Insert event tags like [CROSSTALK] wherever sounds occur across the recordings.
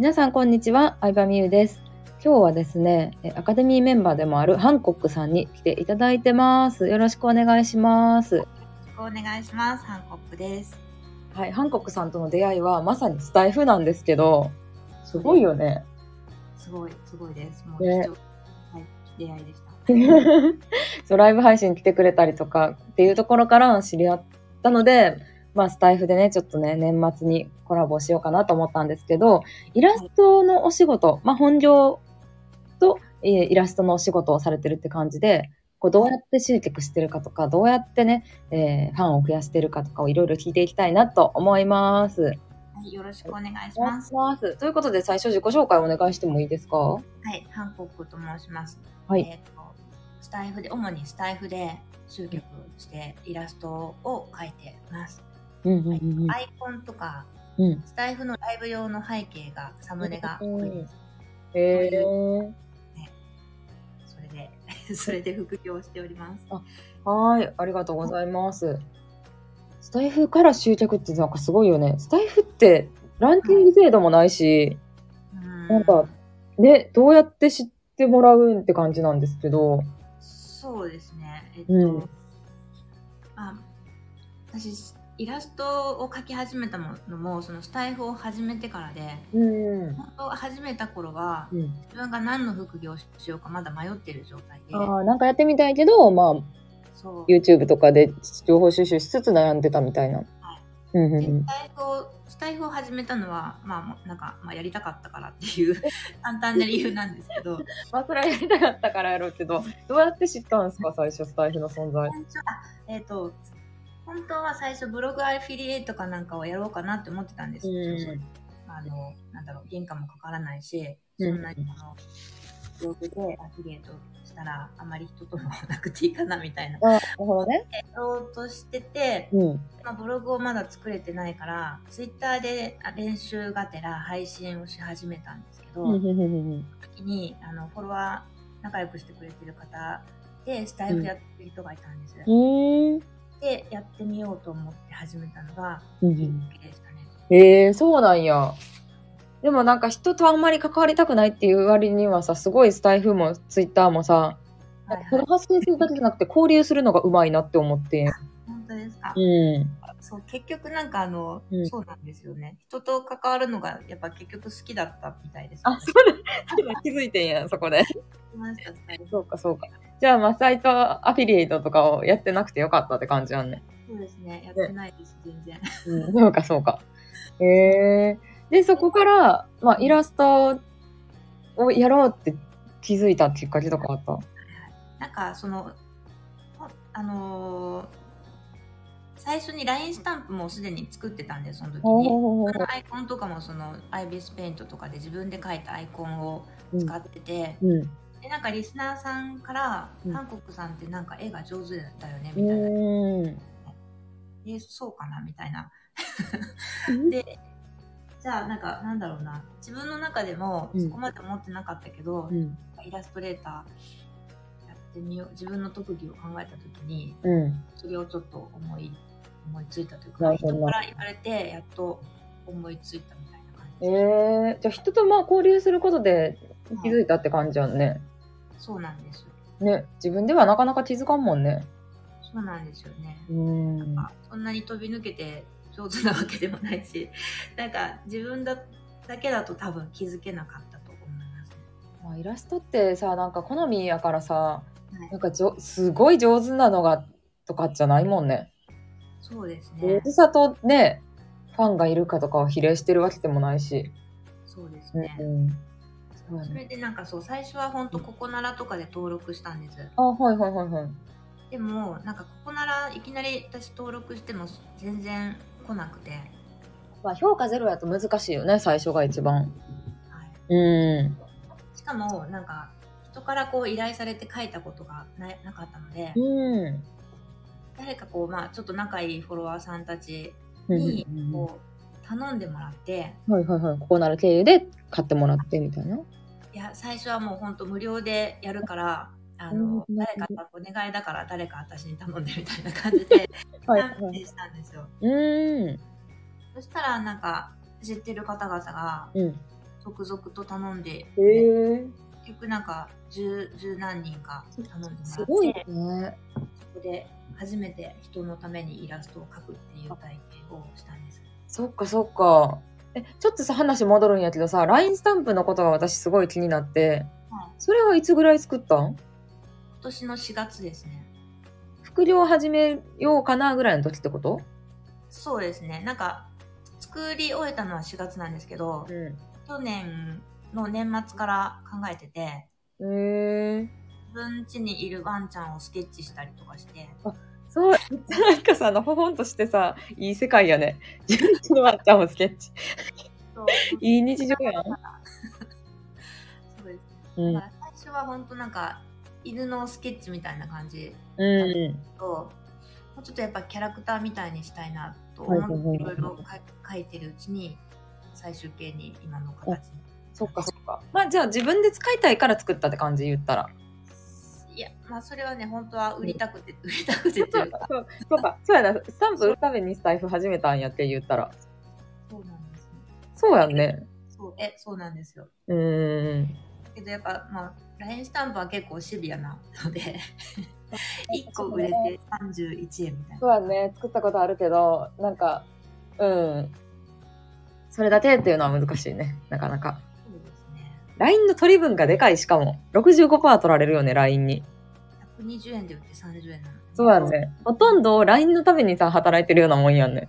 皆さんこんにちは、相葉美優です。今日はですね、えアカデミーメンバーでもあるハンコックさんに来ていただいてます。よろしくお願いします。よろしくお願いします。ハンコックです。はい、ハンコックさんとの出会いはまさにスタイフなんですけど、すごいよね。すごい、すごいです。もうねはい、出会いでした。[LAUGHS] そう、ライブ配信来てくれたりとかっていうところから知り合ったので、まあスタイフでね、ちょっとね、年末にコラボしようかなと思ったんですけど、イラストのお仕事、まあ本業と、えーイラストのお仕事をされてるって感じで、こうどうやって集客してるかとか、どうやってね、えーファンを増やしてるかとかをいろいろ聞いていきたいなと思います。はい、よろしくお願いします。します。ということで最初自己紹介お願いしてもいいですか？はい、ハンコックと申します。はいえっ、と、スタイフで、主にスタイフで集客してイラストを描いてます。うんうんうんうんアイコンとか、うん。スタイフのライブ用の背景が、サムネが多いです。へー。それで、[LAUGHS] それで副業しております。はい、ありがとうございます。スタイフから集客ってなんかすごいよね。スタイフってランキング制度もないし、うんなんかね、どうやって知ってもらうんって感じなんですけど。そうですね。えっと、うんあ私イラストを描き始めたのもそのスタイフを始めてからでうん。本当始めた頃はうん、自分が何の副業をしようかまだ迷ってる状態でああ、なんかやってみたいけど、まあ、そう YouTube とかで情報収集しつつ悩んでたみたいな。うんうんうんでスタイフをスタイフを始めたのはまあなんか、まあ、やりたかったからっていう [LAUGHS] 簡単な理由なんですけど [LAUGHS] まあ、それはやりたかったからやろうけど、どうやって知ったんですか、最初、スタイフの存在。えっ、と本当は最初ブログアフィリエイトかなんかをやろうかなって思ってたんですよ、うんあの、なんだろう、原価もかからないし、うんそんなにあの、ブログでアフィリエイトしたら、あまり人ともなくていいかなみたいな。あ、なるほどね。やろうとしてて、うん。まあ、ブログをまだ作れてないから、ツイッターであ練習がてら配信をし始めたんですけど、うん時に、あの、フォロワー、仲良くしてくれてる方で、スタイフやってる人がいたんです。うん。で、やってみようと思って始めたのが、うんきっかけでしたね。ええそうなんや。でもなんか人とあんまり関わりたくないっていう割にはさ、すごいスタイフもツイッターもさ、はいはい。発信するだけじゃなくて交流するのがうまいなって思って。本当ですか？うん。そう結局なんかあの、うんそうなんですよね人と関わるのがやっぱ結局好きだったみたいです、あ、そうだ。気づいてんやん、そこで。[LAUGHS] そうか、そうか。じゃあ、まあ、サイトアフィリエイトとかをやってなくてよかったって感じやんね。そうですね。やってないです全然。うん、そうか、そうか。へえで、そこから、まあ、イラストをやろうって気づいたきっかけとかあった？なんかそのほあのー最初に LINE スタンプもすでに作ってたんでその時に。アイコンとかもその IBS ペイントとかで自分で描いたアイコンを使ってて、うん。でなんかリスナーさんから「うん韓国さんってなんか絵が上手だよね」うみたいなーん。「えそうかな?」みたいなでじゃあなんかなんだろうな自分の中でもうんそこまで思ってなかったけど、うん。イラストレーターやってみよう自分の特技を考えた時にうん。それをちょっと思い思いついたというかなるほど人から言われてやっと思いついたみたいな感じえです、ー、じゃあ人とまあ交流することで気づいたって感じやんね。そうなんですよね、自分ではなかなか気づかんもんね。そうなんですよね、うーん。あそんなに飛び抜けて上手なわけでもないし [LAUGHS] なんか自分だだけだと多分気づけなかったと思いますねまあ、イラストってさ、なんか好みやからさ、はいなんかじょすごい上手なのがとかじゃないもんね。そうです上ね手さとね、ファンがいるかとかを比例してるわけでもないし。そうですうん、ね、それでなんかそう最初は本当ココナラとかで登録したんですあ、はいはいはいはい。でもなんかここならいきなり私登録しても全然来なくて、はい、まあ評価ゼロやと難しいよね、最初が一番。うん。しかもなんか人からこう依頼されて書いたことがななかったので、うん。誰かこうまあちょっと仲いいフォロワーさんたちうんにこう頼んでもらってはいはいはい。ここなら経由で買ってもらってみたいな。いや最初はもう本当無料でやるからあの、うん誰かお願いだから誰か私に頼んでみたいな感じで [LAUGHS] はいキャンペーンしたんですよ。うん。そしたらなんか知ってる方々がうん。続々と頼んで、へえ。結局なんか十十何人か頼んでもらってすごいね。そこで初めて人のためにイラストを描くっていう体験をしたんです。そっかそっか。え、ちょっとさ、話戻るんやけどさ、LINE スタンプのことが私すごい気になって、はい、それはいつぐらい作ったん？今年の4月ですね。副業始めようかなぐらいの時ってこと？そうですね。なんか作り終えたのは4月なんですけど、う去年の年末から考えてて、ん。へえ。自分家にいるワンちゃんをスケッチしたりとかして、そう、なんかさ、あの、ほほんとしてさ、いい世界やね。自分ちのワンちゃんもスケッチ。いい日常やん。そうです。うん。だから最初は本当なんか犬のスケッチみたいな感じうん。と、もうちょっとやっぱキャラクターみたいにしたいなと思っていろいろ書いてるうちに最終形に今の形に。そっかそっか。まあじゃあ自分で使いたいから作ったって感じ言ったら。いや、まあそれはね、本当は売りたくて、売りたくてっていうか、そうそうか。そうやな。スタンプ売るためにスタイフ始めたんやって言ったら。そう。なんですね。そう。やんね。そう、え、そう。なんですよ。う。ーん。けどやっぱ、まあ、LINE スタンプは結構シビアなので、1個売れて31円みたいな。そう。やね。作ったことあるけど、なんか、う。ん。それだけっていう。のは難しいね。なかなか。LINE の取り分がでかいしかも。65%取られるよね、LINE に。120円で売って30円なの。そうやん。ね。ほとんど LINE のためにさ、働いてるようなもんやんね。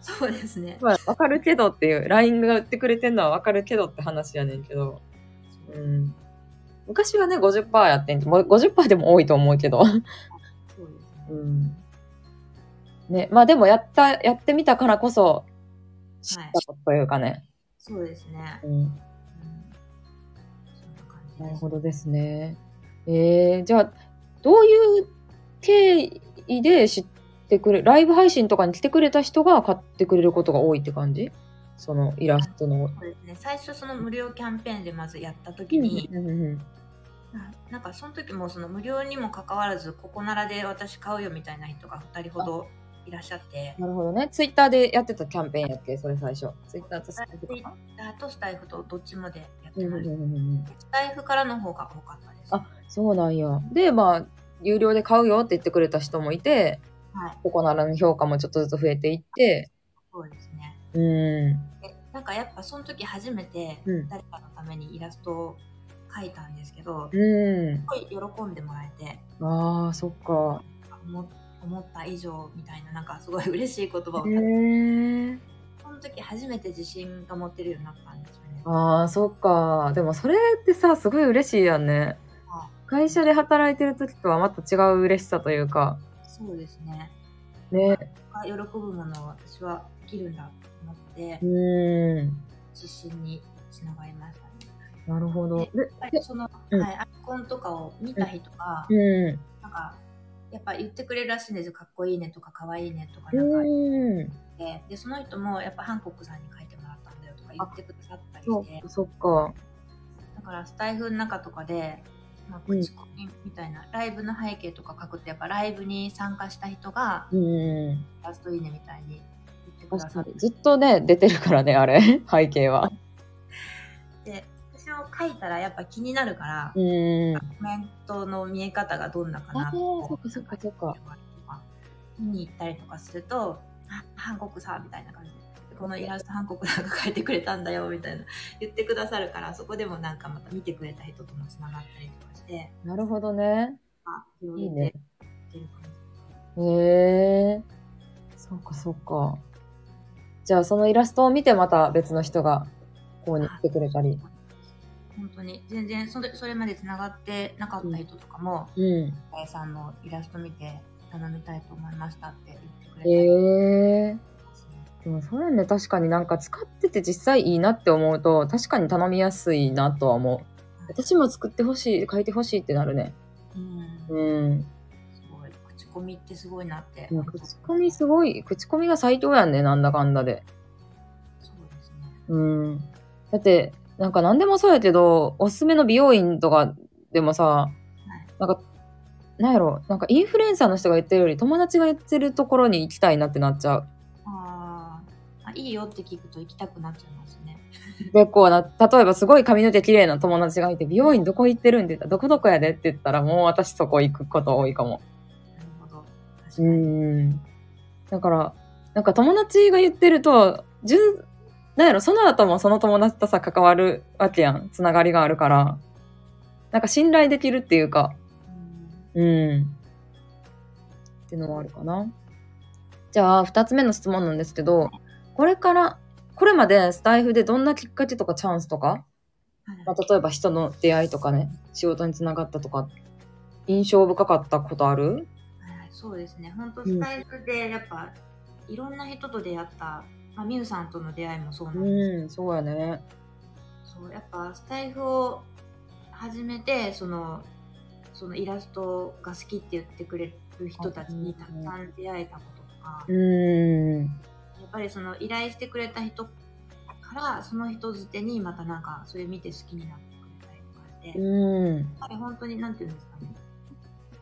そうですね。まあ、わかるけどっていう、LINE が売ってくれてんのはわかるけどって話やねんけど。うん。昔はね、50%やってんけど、もう50%でも多いと思うけど。そうですね。うん。ね、まあでもやった、やってみたからこそ、知ったことというかね。そうですね。うん。なるほどですね。えー、じゃあ、どういう経緯で知ってくれ、ライブ配信とかに来てくれた人が買ってくれることが多いって感じ？そのイラストの。そうですね。最初その無料キャンペーンでまずやった時に、うんうんななんかその時もその無料にもかかわらず、ここならで私買うよみたいな人が2人ほどいらっしゃって、なるほどね。ツイッターでやってたキャンペーンやっけ？それ最初。ツイッターとスタイフツイッとか。ターとスタイフとどっちもでやってました。スタイフからの方が多かったです。あそうなんや。で、まあ、有料で買うよって言ってくれた人もいて、はい。ここならの評価もちょっとずつ増えていって、そうですね。うん。でなんかやっぱその時初めてうん誰かのためにイラストを描いたんですけど、すうん。ごい喜んでもらえて、ああ、そっか。思思った以上みたいな、なんかすごい嬉しい言葉をえ。その時初めて自信が持てるようになったんですよね。ああ、そっか。でもそれってさ、すごい嬉しいやんね。は会社で働いてる時とはまた違う嬉しさというか。いそうですね。ね。が喜ぶものを私はできるんだと思ってう、ん。自信につながりましたね。なるほど。で、やっぱりその、うんはい、アイコンとかを見た人が、うん。なんか、やっぱ言ってくれるらしいんですよ。かっこいいねとか、かわいいねとか、うなんかん。言って、で、その人もやっぱハンコックさんに書いてもらったんだよとか言ってくださったりそしてそっか。だからスタイフの中とかで、まあ、うん口コミみたいな、ライブの背景とか書くと、やっぱライブに参加した人が、うん。ラストいいねみたいに言ってくださって。ずっとね、出てるからね、あれ。背景は。で、書いたらやっぱ気になるから、うん。コメントの見え方がどんなかなとかそっかそっか。見に行ったりとかすると、あ、ハンコックさんみたいな感じで、このイラストハンコックさんが描いてくれたんだよみたいな言ってくださるから、そこでもなんかまた見てくれた人ともつながったりとかして、なるほどね。あ、いいね。へえ。そうか、そうか。じゃあ、そのイラストを見てまた別の人がここに来てくれたり。本当に全然それそれまでつながってなかった人とかも、うん。さんのイラスト見て頼みたいと思いましたって言ってくれたえ。ますねでもそうやね。確かになんか使ってて実際いいなって思うと、確かに頼みやすいなとは思う。私も作ってほしい、書いてほしいってなるね。うん、うん。すごい口コミってすごいなって。口コミすごい、口コミが最強やんね、なんだかんだで。そうですね。うん。だって、なんか何でもそうやけど、おすすめの美容院とかでもさ、なんか、なんやろ、なんかインフルエンサーの人が言ってるより友達が言ってるところに行きたいなってなっちゃう。あーあ、いいよって聞くと行きたくなっちゃいますね。結構な、例えばすごい髪の毛綺麗な友達がいて、美容院どこ行ってるんって言ったら、どこどこやでって言ったら、もう私そこ行くこと多いかも。なるほど。確う。ん。だから、なんか友達が言ってると、純、なんやろ、その後もその友達とさ、関わるわけやん。つながりがあるから。なんか信頼できるっていうか、うんうん。っていうのはあるかな。じゃあ、二つ目の質問なんですけど、これから、これまでスタイフでどんなきっかけとかチャンスとか、はいまあ、例えば人の出会いとかね、仕事につながったとか、印象深かったことある？はいはいそうですね。本当スタイフでやっぱ、いろんな人と出会った、まあ、ミュウさんとの出会いもそうなんですうん、そうやね。そうやっぱスタイフを始めてそのそのイラストが好きって言ってくれる人たちにたくさん出会えたこととか、うん。やっぱりその依頼してくれた人からその人づてにまたなんかそれ見て好きになってくれたりとかして、やっうん。ぱり本当になんていうんですかね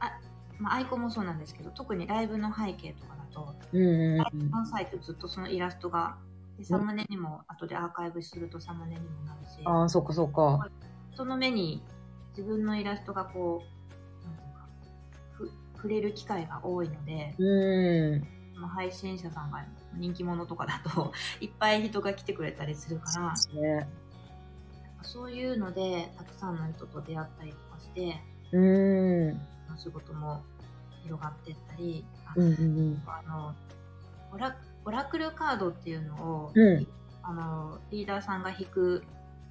あ、まあ、アイコンもそうなんですけど特にライブの背景とかだとうん。アイコンサイトずっとそのイラストがでサムネにも後でアーカイブするとサムネにもなるしああ、そっかそっか。人の目に自分のイラストがこうなんていうかふ触れる機会が多いのでうん。配信者さんが人気者とかだと [LAUGHS] いっぱい人が来てくれたりするからそうね。そういうのでたくさんの人と出会ったりとかしてうん。仕事も広がっていったりあうんうんあのオラオラクルカードっていうのを、うんあのリーダーさんが引く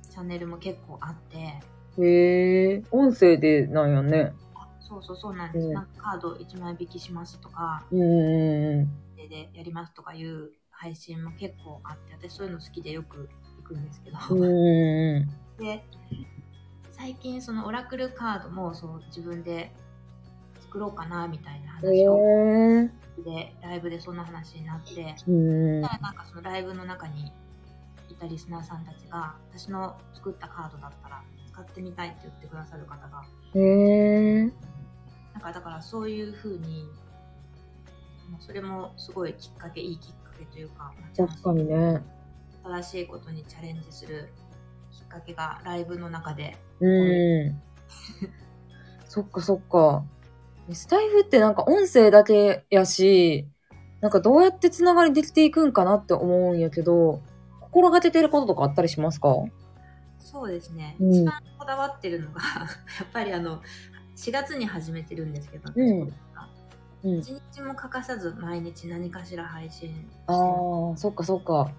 チャンネルも結構あってうん。へえ、音声でなんやね。あそうそうそうなんです、うんなんかカード1枚引きしますとかうんうんででやりますとかいう配信も結構あって私そういうの好きでよく行くんですけど、うん。うん。[LAUGHS] で最近そのオラクルカードもそう自分で作ろうかなみたいなへ話をえ。でライブでそんな話になってうん。たらなんかそのライブの中にいたリスナーさんたちが私の作ったカードだったら使ってみたいって言ってくださる方がへえ。なんかだからそういう風にまあそれもすごいきっかけいいきっかけというか、確かにね。新しいことにチャレンジするきっかけがライブの中でうん。そっかそっか。スタイフってなんか音声だけやし、なんかどうやってつながりできていくんかなって思うんやけど、心がけてることとかあったりしますか？そうですね、うん。一番こだわってるのが [LAUGHS] やっぱりあの4月に始めてるんですけど、うん。私がうん。一日も欠かさず毎日何かしら配信してああ、そっかそっか。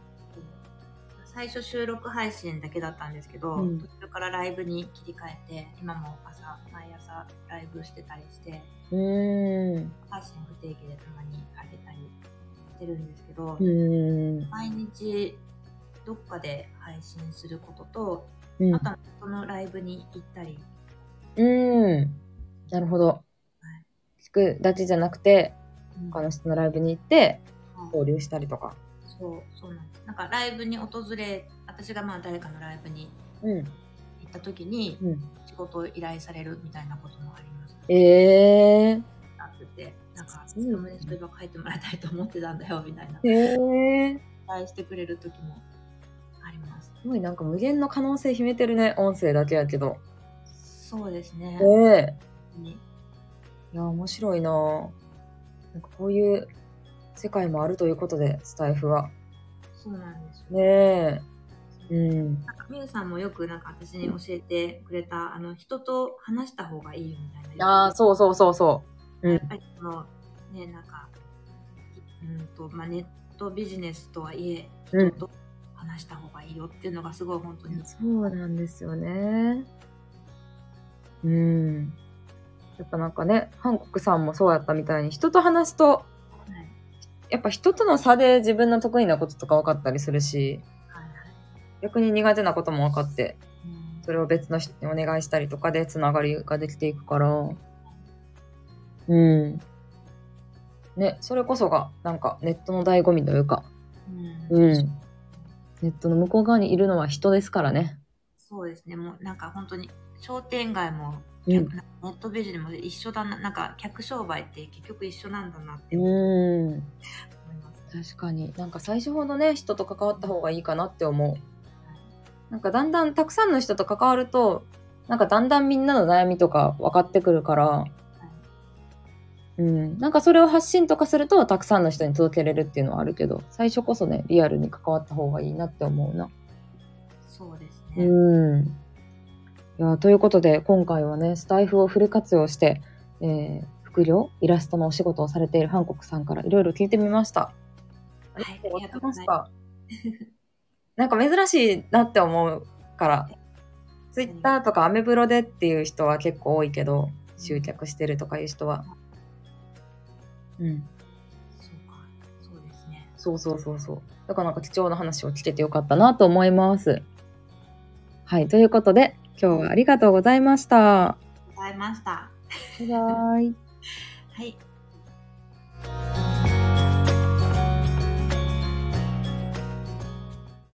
最初収録配信だけだったんですけど、うん途中からライブに切り替えて今も朝毎朝ライブしてたりしてうーん。配信不定期でたまに上げたりしてるんですけど。毎日どっかで配信することと、うんあとはそのライブに行ったりうーん。なるほど。聞くだけじゃなくて、他の人のライブに行って、はい交流したりとか。そうそうなんですなんかライブに訪れ私がまあ誰かのライブにうん。行った時にうん。仕事を依頼されるみたいなこともありますええなっててなんかサうんムネそういえば書いてもらいたいと思ってたんだよみたいなー。へえ。依頼してくれる時もありますすごいなんか無限の可能性秘めてるね。音声だけやけど。そうですねええ本当にいや、面白いなぁなんかこういう世界もあるということで、スタイフは。そうなんですよねえ。うん。なんかみゆさんもよくなんか私に教えてくれたあの人と話した方がいいよみたいなああ、そうそうそうそう。うん。やっぱりそのねなんかうんとまあネットビジネスとはいえうん人と話した方がいいよっていうのがすごい本当に、そうなんですよね。うん。やっぱなんかね、韓国さんもそうやったみたいに、人と話すと、はいやっぱ人との差で自分の得意なこととか分かったりするし、はいはい逆に苦手なことも分かって、うんそれを別の人にお願いしたりとかでつながりができていくから、うん。ね、それこそが、なんかネットの醍醐味というか、うんうん。ネットの向こう側にいるのは人ですからね。そうですねもうなんか本当に商店街も、うんネットビジネスも一緒だななんか客商売って結局一緒なんだなって思いうん。ます、確かに。なんか最初ほどね、人と関わった方がいいかなって思う。なんかだんだんたくさんの人と関わると、なんかだんだんみんなの悩みとか分かってくるから、うん。なんかそれを発信とかすると、たくさんの人に届けれるっていうのはあるけど、最初こそね、リアルに関わった方がいいなって思うな。そうですうね。ん。いや、ということで、今回はね、スタイフをフル活用して、えー、副業、イラストのお仕事をされているハンコクさんからいろいろ聞いてみました。あはいりがとうございましあた。[LAUGHS] なんか珍しいなって思うから、ツイッターとかアメブロでっていう人は結構多いけど、集客してるとかいう人は。うん。そうか。そうですね。そうそうそうそう。だからなんか貴重な話を聞けてよかったなと思います。はい。ということで、今日はありがとうございました。ございました。バイバイ。[LAUGHS] はい。